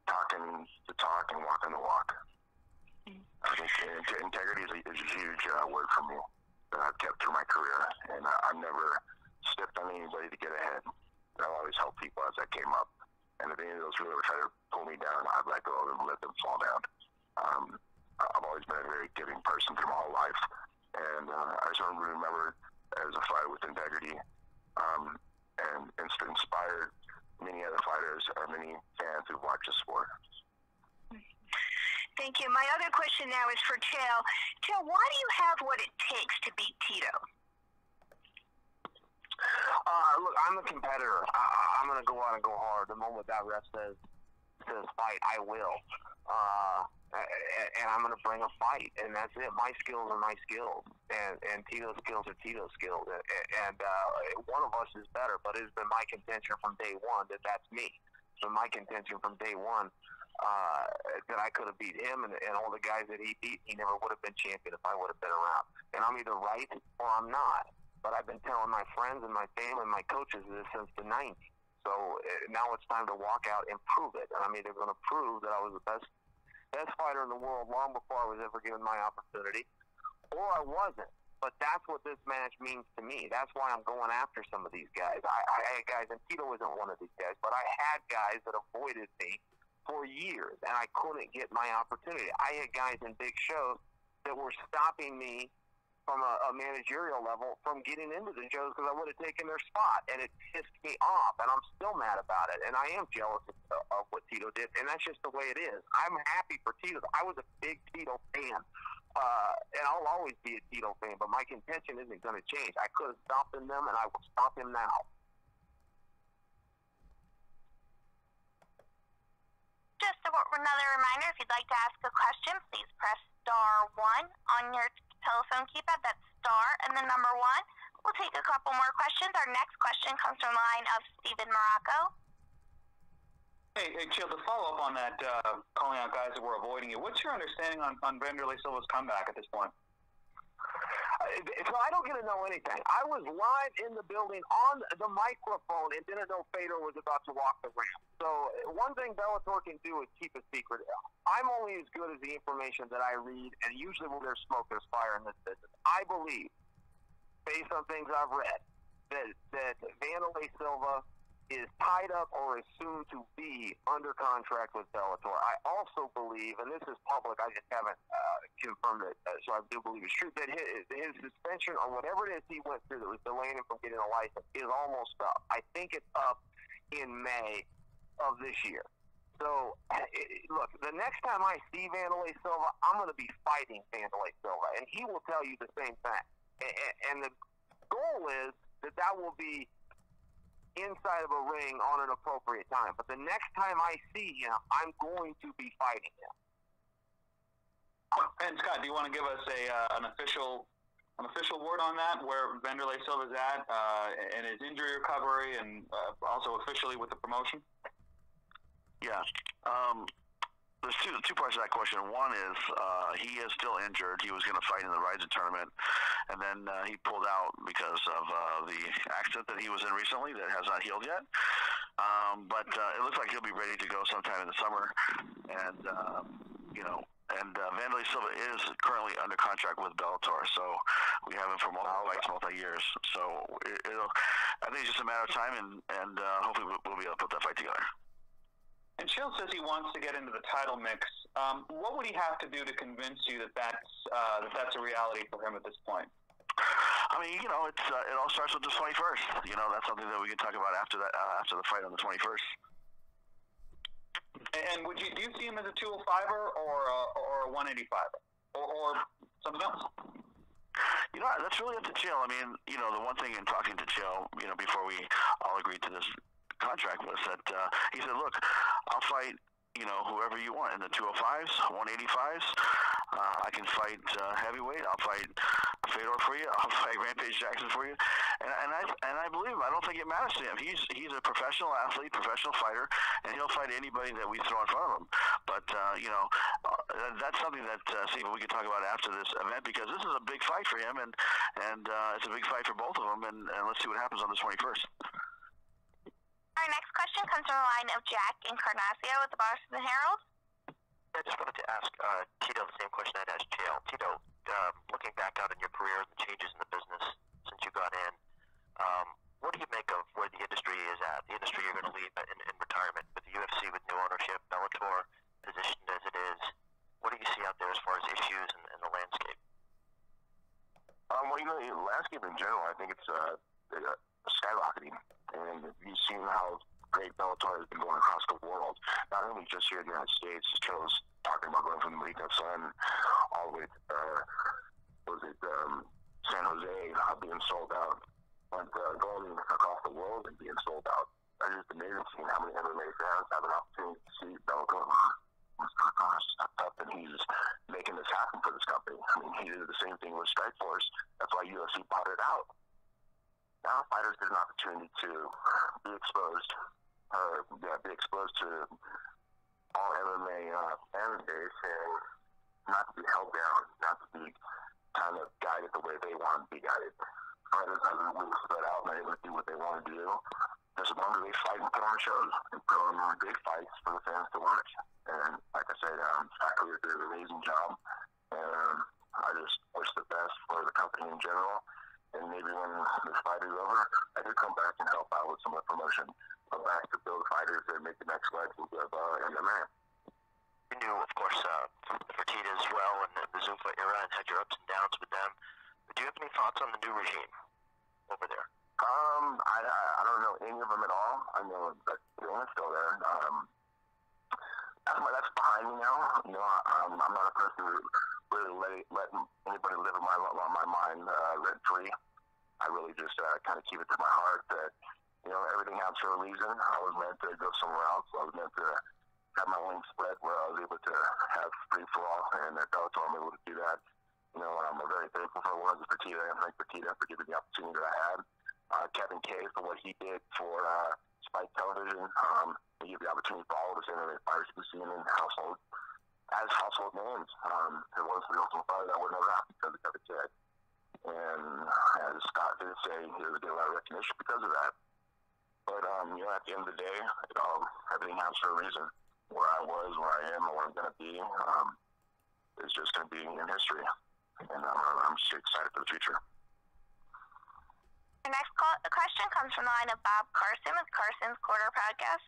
talking the talk and walking the walk. I think integrity is a, is a huge uh, word for me that I've kept through my career, and I, I've never stepped on anybody to get ahead. I've always helped people as I came up, and if any of those really were trying to pull me down, I'd let go of them let them fall down. Um, I've always been a very giving person through my whole life, and uh, I just want to be as a fighter with integrity, um, and, and inspired many other fighters or many fans who watch the sport. Thank you. My other question now is for Chael. Chael, why do you have what it takes to beat Tito? Uh, look, I'm a competitor. I, I'm going to go out and go hard. The moment that ref says says fight, I will. uh, and I'm going to bring a fight, and that's it. My skills are my skills, and and Tito's skills are Tito's skills, and, and uh, one of us is better. But it's been my contention from day one that that's me. So my contention from day one uh, that I could have beat him and, and all the guys that he beat. He never would have been champion if I would have been around. And I'm either right or I'm not. But I've been telling my friends and my family and my coaches this since the 90s. So uh, now it's time to walk out and prove it. And I mean, they're going to prove that I was the best best fighter in the world long before I was ever given my opportunity, or I wasn't. But that's what this match means to me. That's why I'm going after some of these guys. I, I had guys, and Tito isn't one of these guys, but I had guys that avoided me for years, and I couldn't get my opportunity. I had guys in big shows that were stopping me from a, a managerial level from getting into the shows because I would have taken their spot, and it pissed me off, and I'm still mad about it, and I am jealous of, of what Tito did, and that's just the way it is. I'm happy for Tito. I was a big Tito fan, uh, and I'll always be a Tito fan, but my contention isn't going to change. I could have stopped him then, and I will stop him now. Just another reminder, if you'd like to ask a question, please press star one on your telephone keypad. That's star and the number one. We'll take a couple more questions. Our next question comes from the line of Stephen Marrocco. Hey, hey, Chael, to follow up on that, uh, calling out guys that were avoiding you, what's your understanding on, on Wanderlei Silva's comeback at this point? So I don't get to know anything. I was live in the building on the microphone and didn't know Fedor was about to walk the ramp. So one thing Bellator can do is keep a secret. I'm only as good as the information that I read, and usually when there's smoke, there's fire in this business. I believe, based on things I've read, that that Wanderlei Silva is tied up or is soon to be under contract with Bellator. I also believe, and this is public, I just haven't uh, confirmed it, uh, so I do believe it's true, that his, his suspension or whatever it is he went through that was delaying him from getting a license is almost up. I think it's up in May of this year. So, it, look, the next time I see Wanderlei Silva, I'm going to be fighting Wanderlei Silva, and he will tell you the same thing. And, and the goal is that that will be inside of a ring on an appropriate time. But the next time I see him, I'm going to be fighting him. And Scott, do you want to give us a uh, an official an official word on that, where Wanderlei Silva's at, uh, and his injury recovery, and uh, also officially with the promotion? Yeah. Um, there's two two parts of that question. One is uh, he is still injured. He was going to fight in the Rizin tournament, and then uh, he pulled out because of uh, the accident that he was in recently that has not healed yet. Um, but uh, it looks like he'll be ready to go sometime in the summer, and uh, you know. And uh, Wanderlei Silva is currently under contract with Bellator, so we have him for multiple fights, multi years. So it, it'll, I think it's just a matter of time, and and uh, hopefully we'll, we'll be able to put that fight together. And Chael says he wants to get into the title mix. Um, what would he have to do to convince you that that's uh, that that's a reality for him at this point? I mean, you know, it's uh, it all starts with the 21st. You know, that's something that we can talk about after that uh, after the fight on the 21st. And would you do you see him as a 205er or a, or a 185er or, or something else? You know, that's really up to Chael. I mean, you know, the one thing in talking to Chael, you know, before we all agreed to this contract was that uh, he said, "Look, I'll fight." You know, whoever you want in the 205s, 185s. Uh, I can fight uh, heavyweight. I'll fight Fedor for you. I'll fight Rampage Jackson for you. And, and I and I believe him. I don't think it matters to him. He's he's a professional athlete, professional fighter, and he'll fight anybody that we throw in front of him. But uh, you know, uh, that's something that uh, Steve we can talk about after this event because this is a big fight for him, and and uh, it's a big fight for both of them. And, and let's see what happens on the 21st. Our next question comes from the line of Jack Encarnacao with the Boston Herald. I just wanted to ask uh, Tito the same question I'd asked Chael. Tito, um, looking back out on your career and the changes in the business since you got in, um, what do you make of where the industry is at? The industry you're going to leave in, in retirement with the UFC with new ownership, Bellator positioned as it is. What do you see out there as far as issues and, and the landscape? Um, well, you know, the landscape in general, I think it's uh, skyrocketing. And you've seen how great Bellator has been going across the world, not only just here in the United States. Joe's talking about going from the Mohegan Sun all the way to, uh, was it, um, San Jose, uh, being sold out, but uh, going across the world and being sold out. I just amazing seeing how many MMA fans have an opportunity to see Bellator. up and he's making this happen for this company. I mean, he did the same thing with Strikeforce. That's why UFC bought it out. Now fighters get an opportunity to be exposed, or yeah, be exposed to all MMA uh, fan base and not to be held down, not to be kind of guided the way they want to be guided. Fighters have a really spread out and able to do what they want to do. Just as long as they fight and put on shows and put on big fights for the fans to watch. And like I said, um, faculty did an amazing job. And I just wish the best for the company in general. Maybe when this fight is over, I could come back and help out with some of the promotion. Come back to build fighters and make the next legs of uh, MMA. You knew, of course, uh, Fertitta as well and the Zuffa era and had your ups and downs with them. But do you have any thoughts on the new regime over there? Um, I, I don't know any of them at all. I know that Dylan's still there. Um, that's, my, that's behind me now. You know, I, I'm, I'm not a person who really let, let anybody live in my my mind uh, rent free. I really just uh, kind of keep it to my heart that you know everything happens for a reason. I was meant to go somewhere else. I was meant to have my wings spread where I was able to have free fall, and that Bellator I'm able to do that. You know, I'm very thankful for Lorenzo Fertitta and Frank Fertitta for giving me the opportunity that I had. Uh, Kevin Kay for what he did for uh, Spike Television. Um, he gave the opportunity for all of us fighters to be seen household as household names. Um, it was the ultimate fighter that would never happen because of Kevin Kay. And as Scott did say, he was getting a lot of recognition because of that. But um, you know, at the end of the day, it all everything happens for a reason. Where I was, where I am, and where I'm going to be, um, is just going to be in history. And um, I'm just excited for the future. Your next call, the question comes from the line of Bob Carson with Carson's Quarter Podcast.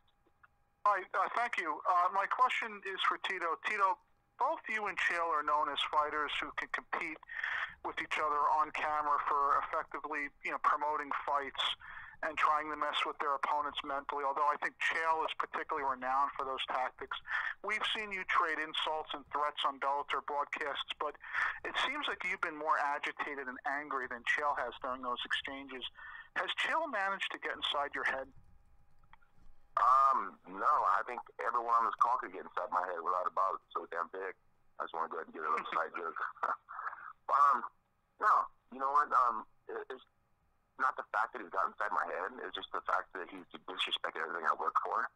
Hi, uh, thank you. Uh, my question is for Tito. Tito, both you and Chael are known as fighters who can compete with each other on camera for effectively, you know, promoting fights and trying to mess with their opponents mentally. Although I think Chael is particularly renowned for those tactics. We've seen you trade insults and threats on Bellator broadcasts, but it seems like you've been more agitated and angry than Chael has during those exchanges. Has Chael managed to get inside your head? Um, no, I think everyone on this call could get inside my head without a doubt. It's so damn big. I just want to go ahead and get a little side joke. um, no, you know what? Um, it's not the fact that he's got inside my head. It's just the fact that he's disrespected everything I work for,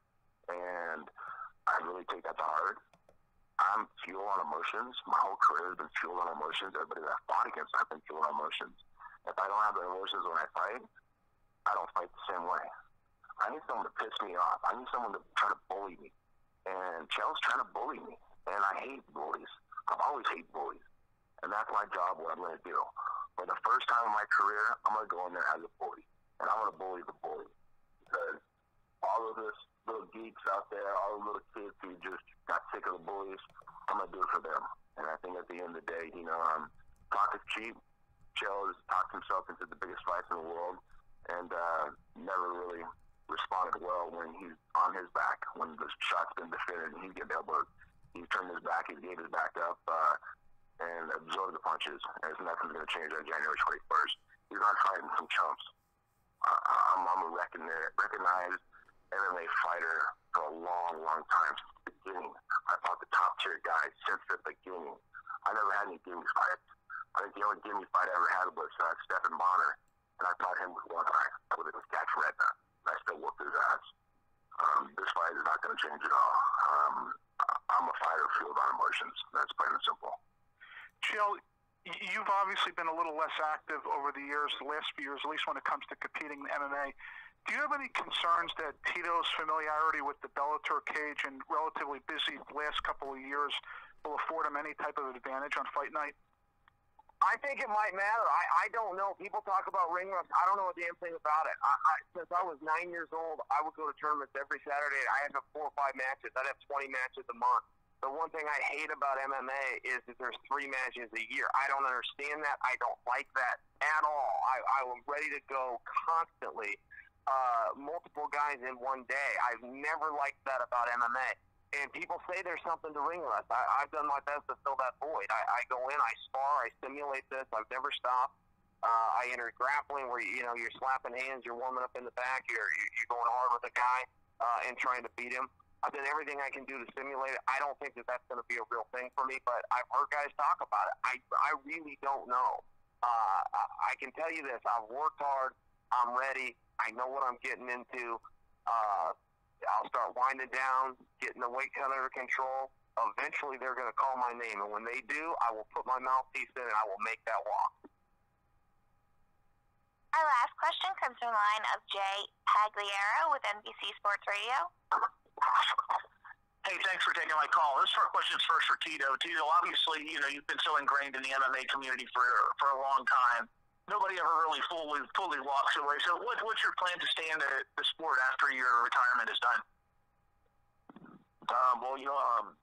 and I really take that to heart. I'm fueled on emotions. My whole career has been fueled on emotions. Everybody that I fought against, I've been fueled on emotions. If I don't have the emotions when I fight, I don't fight the same way. I need someone to piss me off. I need someone to try to bully me. And Chael's trying to bully me. And I hate bullies. I've always hated bullies. And that's my job, what I'm going to do. For the first time in my career, I'm going to go in there as a bully. And I'm going to bully the bully. Because all of this little geeks out there, all the little kids who just got sick of the bullies, I'm going to do it for them. And I think at the end of the day, you know, um, talk is cheap. Chael has talked himself into the biggest fights in the world and uh, never really responded well when he's on his back, when the shot's been defended and he's getting elbowed. He turned his back, he gave his back up, uh, and absorbed the punches. And nothing's going to change on January 21st. He's not fighting some chumps. I, I'm, I'm a recognized MMA fighter for a long, long time since the beginning. I fought the top tier guys since the beginning. I never had any gimme fights. I think the only gimme fight I ever had was uh, Stephan Bonnar, and I fought him with one eye, with a catch retina. I still whoop his ass. Um, this fight is not going to change at all. Um, I'm a fighter fueled on emotions. That's plain and simple. Chael, you've obviously been a little less active over the years, the last few years, at least when it comes to competing in MMA. Do you have any concerns that Tito's familiarity with the Bellator cage and relatively busy last couple of years will afford him any type of advantage on fight night? I think it might matter. I, I don't know. People talk about ring rust. I don't know a damn thing about it. I, I, since I was nine years old, I would go to tournaments every Saturday. I had four or five matches. I'd have 20 matches a month. The one thing I hate about MMA is that there's three matches a year. I don't understand that. I don't like that at all. I, I am ready to go constantly, uh, multiple guys in one day. I've never liked that about MMA and people say there's something to ring rust. I, I've done my best to fill that void. I, I go in, I spar, I simulate this. I've never stopped. Uh, I enter grappling where you know you're slapping hands, you're warming up in the back, you're you're going hard with a guy uh, and trying to beat him. I've done everything I can do to simulate it. I don't think that that's going to be a real thing for me, but I've heard guys talk about it. I I really don't know. Uh, I can tell you this: I've worked hard. I'm ready. I know what I'm getting into. Uh, I'll start winding down, getting the weight cut under control. Eventually, they're going to call my name, and when they do, I will put my mouthpiece in and I will make that walk. Our last question comes from the line of Jay Pagliaro with NBC Sports Radio. Hey, thanks for taking my call. This first question is first for Tito. Tito, obviously, you know you've been so ingrained in the MMA community for for a long time. Nobody ever really fully fully walks away. So, what, what's your plan to stay in the, the sport after your retirement is done? Um, well, you know, um,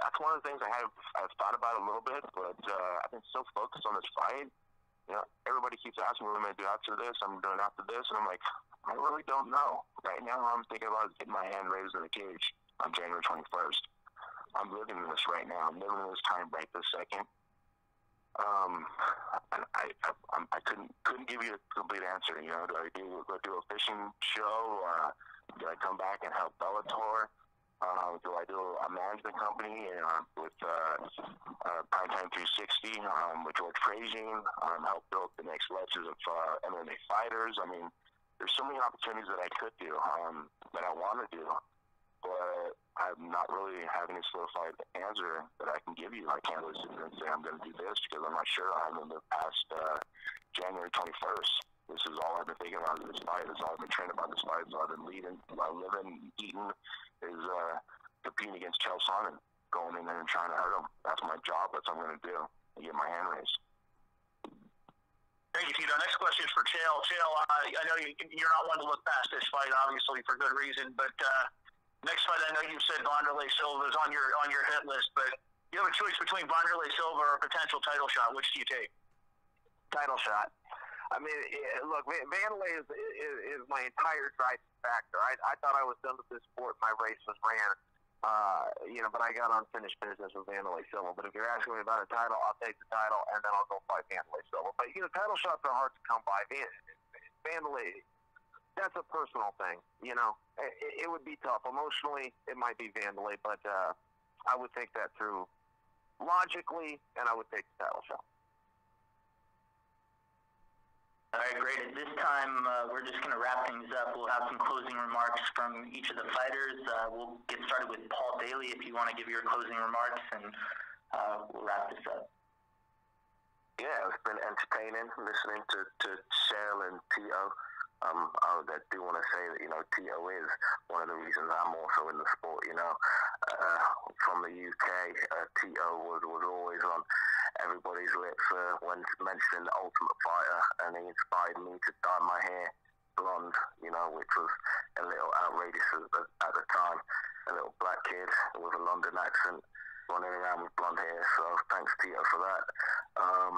that's one of the things I have I've thought about a little bit, but uh, I've been so focused on this fight. You know, everybody keeps asking what am I'm going to do after this. I'm doing after this, and I'm like, I really don't know. Right now, I'm thinking about getting my hand raised in the cage on January 21st. I'm living in this right now. I'm living in this time right this second. Um, I, I, I, I couldn't couldn't give you a complete answer. You know, do I do go do a fishing show? Uh, do I come back and help Bellator? Uh, do I do a management company uh, with uh, uh, Primetime 360 um, with George Frazing, um, help build the next legends of uh, MMA fighters? I mean, there's so many opportunities that I could do um, that I want to do, but I'm not really having a solidified answer that I can give you. I can't really sit and say I'm going to do this because I'm not sure I haven't lived past uh, January 21st. This is all I've been thinking about this fight. This is all I've been training about this fight. All I've been leading, uh, living, eating, is uh, competing against Chael Sonnen, going in there and trying to hurt him. That's my job. That's what I'm going to do. And get my hand raised. Thank you, Tito. Next question is for Chael. Chael, uh, I know you, you're not one to look past this fight, obviously, for good reason. But uh, next fight, I know you said Wanderlei Silva is on your on your hit list. But you have a choice between Wanderlei Silva or a potential title shot. Which do you take? Title shot. I mean, look, Wanderlei is, is, is my entire driving factor. I, I thought I was done with this sport. My race was ran. Uh, you know, but I got unfinished business with Wanderlei Silva. But if you're asking me about a title, I'll take the title, and then I'll go fight Wanderlei Silva. But, you know, title shots are hard to come by. Wanderlei, that's a personal thing, you know. It, it would be tough. Emotionally, it might be Wanderlei, but uh, I would think that through logically, and I would take the title shot. All right, great. At this time, uh, we're just going to wrap things up. We'll have some closing remarks from each of the fighters. Uh, we'll get started with Paul Daley if you want to give your closing remarks, and uh, we'll wrap this up. Yeah, it's been entertaining listening to, to Chael and Tito. Um, I do want to say that, you know, Tito is one of the reasons I'm also in the sport, you know. Uh, from the UK, uh, Tito was, was always on everybody's lips uh, when mentioning the Ultimate Fighter, and he inspired me to dye my hair blonde, you know, which was a little outrageous at, at the time. A little black kid with a London accent running around with blonde hair, so thanks Tito for that. Um,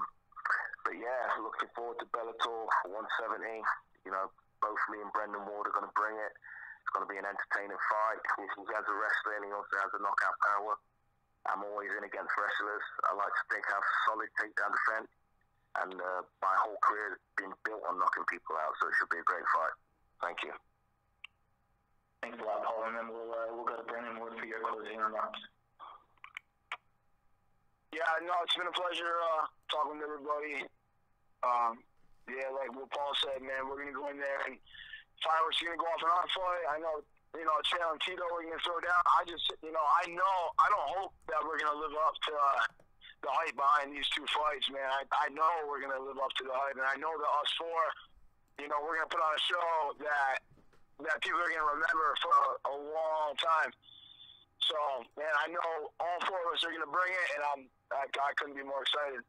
but yeah, looking forward to Bellator 170. You know, both me and Brennan Ward are going to bring it. It's going to be an entertaining fight. He has a wrestler and he also has a knockout power. I'm always in against wrestlers. I like to think I have solid takedown defense, and uh, my whole career has been built on knocking people out, so it should be a great fight. Thank you. Thanks a lot, Paul, and then we'll uh, we'll go to Brennan Ward for your closing remarks. Yeah, no, it's been a pleasure uh, talking to everybody. Um, yeah, like what Paul said, man, we're gonna go in there and fireworks gonna go off in our fight. I know you know, Chael and Tito are to throw down. I just, you know, I know, I don't hope that we're to live up to uh, the hype behind these two fights, man. I, I know we're to live up to the hype, and I know that us four, you know, we're to put on a show that that people are to remember for a, a long time. So, man, I know all four of us are to bring it, and I'm, I, I couldn't be more excited.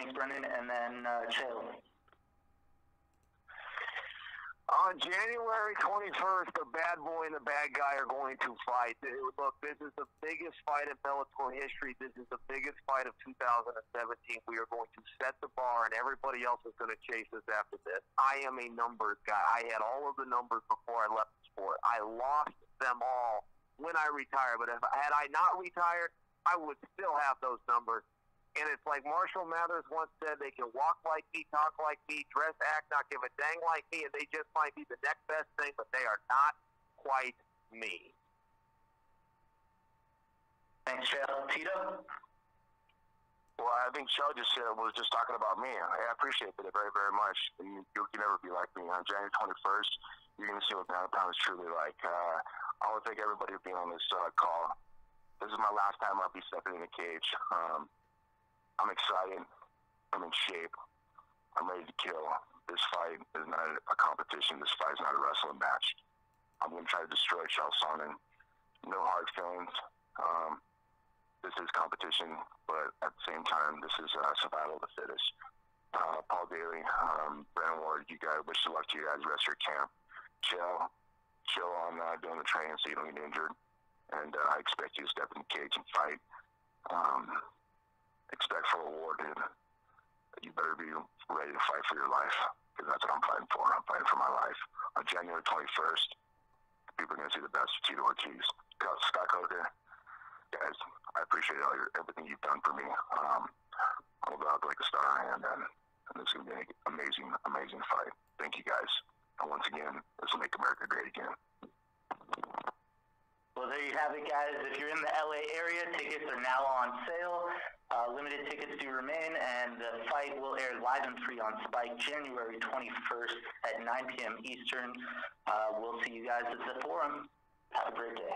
Thanks, Brennan. And then uh, Chael. On January 21st, the bad boy and the bad guy are going to fight. Look, this is the biggest fight in Bellator history. This is the biggest fight of 2017. We are going to set the bar, and everybody else is going to chase us after this. I am a numbers guy. I had all of the numbers before I left the sport. I lost them all when I retired, but if had I not retired, I would still have those numbers. And it's like Marshall Mathers once said, they can walk like me, talk like me, dress, act, not give a dang like me, and they just might be the next best thing, but they are not quite me. Thanks, Chael. Tito? Well, I think Chael just said was just talking about me. I appreciate that very, very much. And you, can never be like me. On January 21st, you're going to see what Banana Pound is truly like. Uh, I want to thank everybody for being on this uh, call. This is my last time I'll be stepping in the cage. Um, I'm excited. I'm in shape. I'm ready to kill. This fight is not a competition. This fight is not a wrestling match. I'm going to try to destroy Chael Sonnen. No hard feelings. Um, this is competition, but at the same time, this is uh, survival of the fittest. Uh, Paul Daley, um, Brennan Ward, you guys, wish of luck to you guys, rest your camp. Chill, chill on uh, doing the training so you don't get injured. And uh, I expect you to step in the cage and fight. Um, expect for a war, dude. You better be ready to fight for your life because that's what I'm fighting for. I'm fighting for my life. On January 21st, people are going to see the best of Tito Ortiz. Scott Coker, guys, I appreciate all your everything you've done for me. Um, I'm about to like a star and, and is gonna be an amazing, amazing fight. Thank you guys, and once again, this will make America great again. Well, there you have it, guys. If you're in the LA area, tickets are now on sale. Uh, limited tickets do remain, and the fight will air live and free on Spike January 21st at 9 p.m. Eastern. Uh, we'll see you guys at the forum. Have a great day.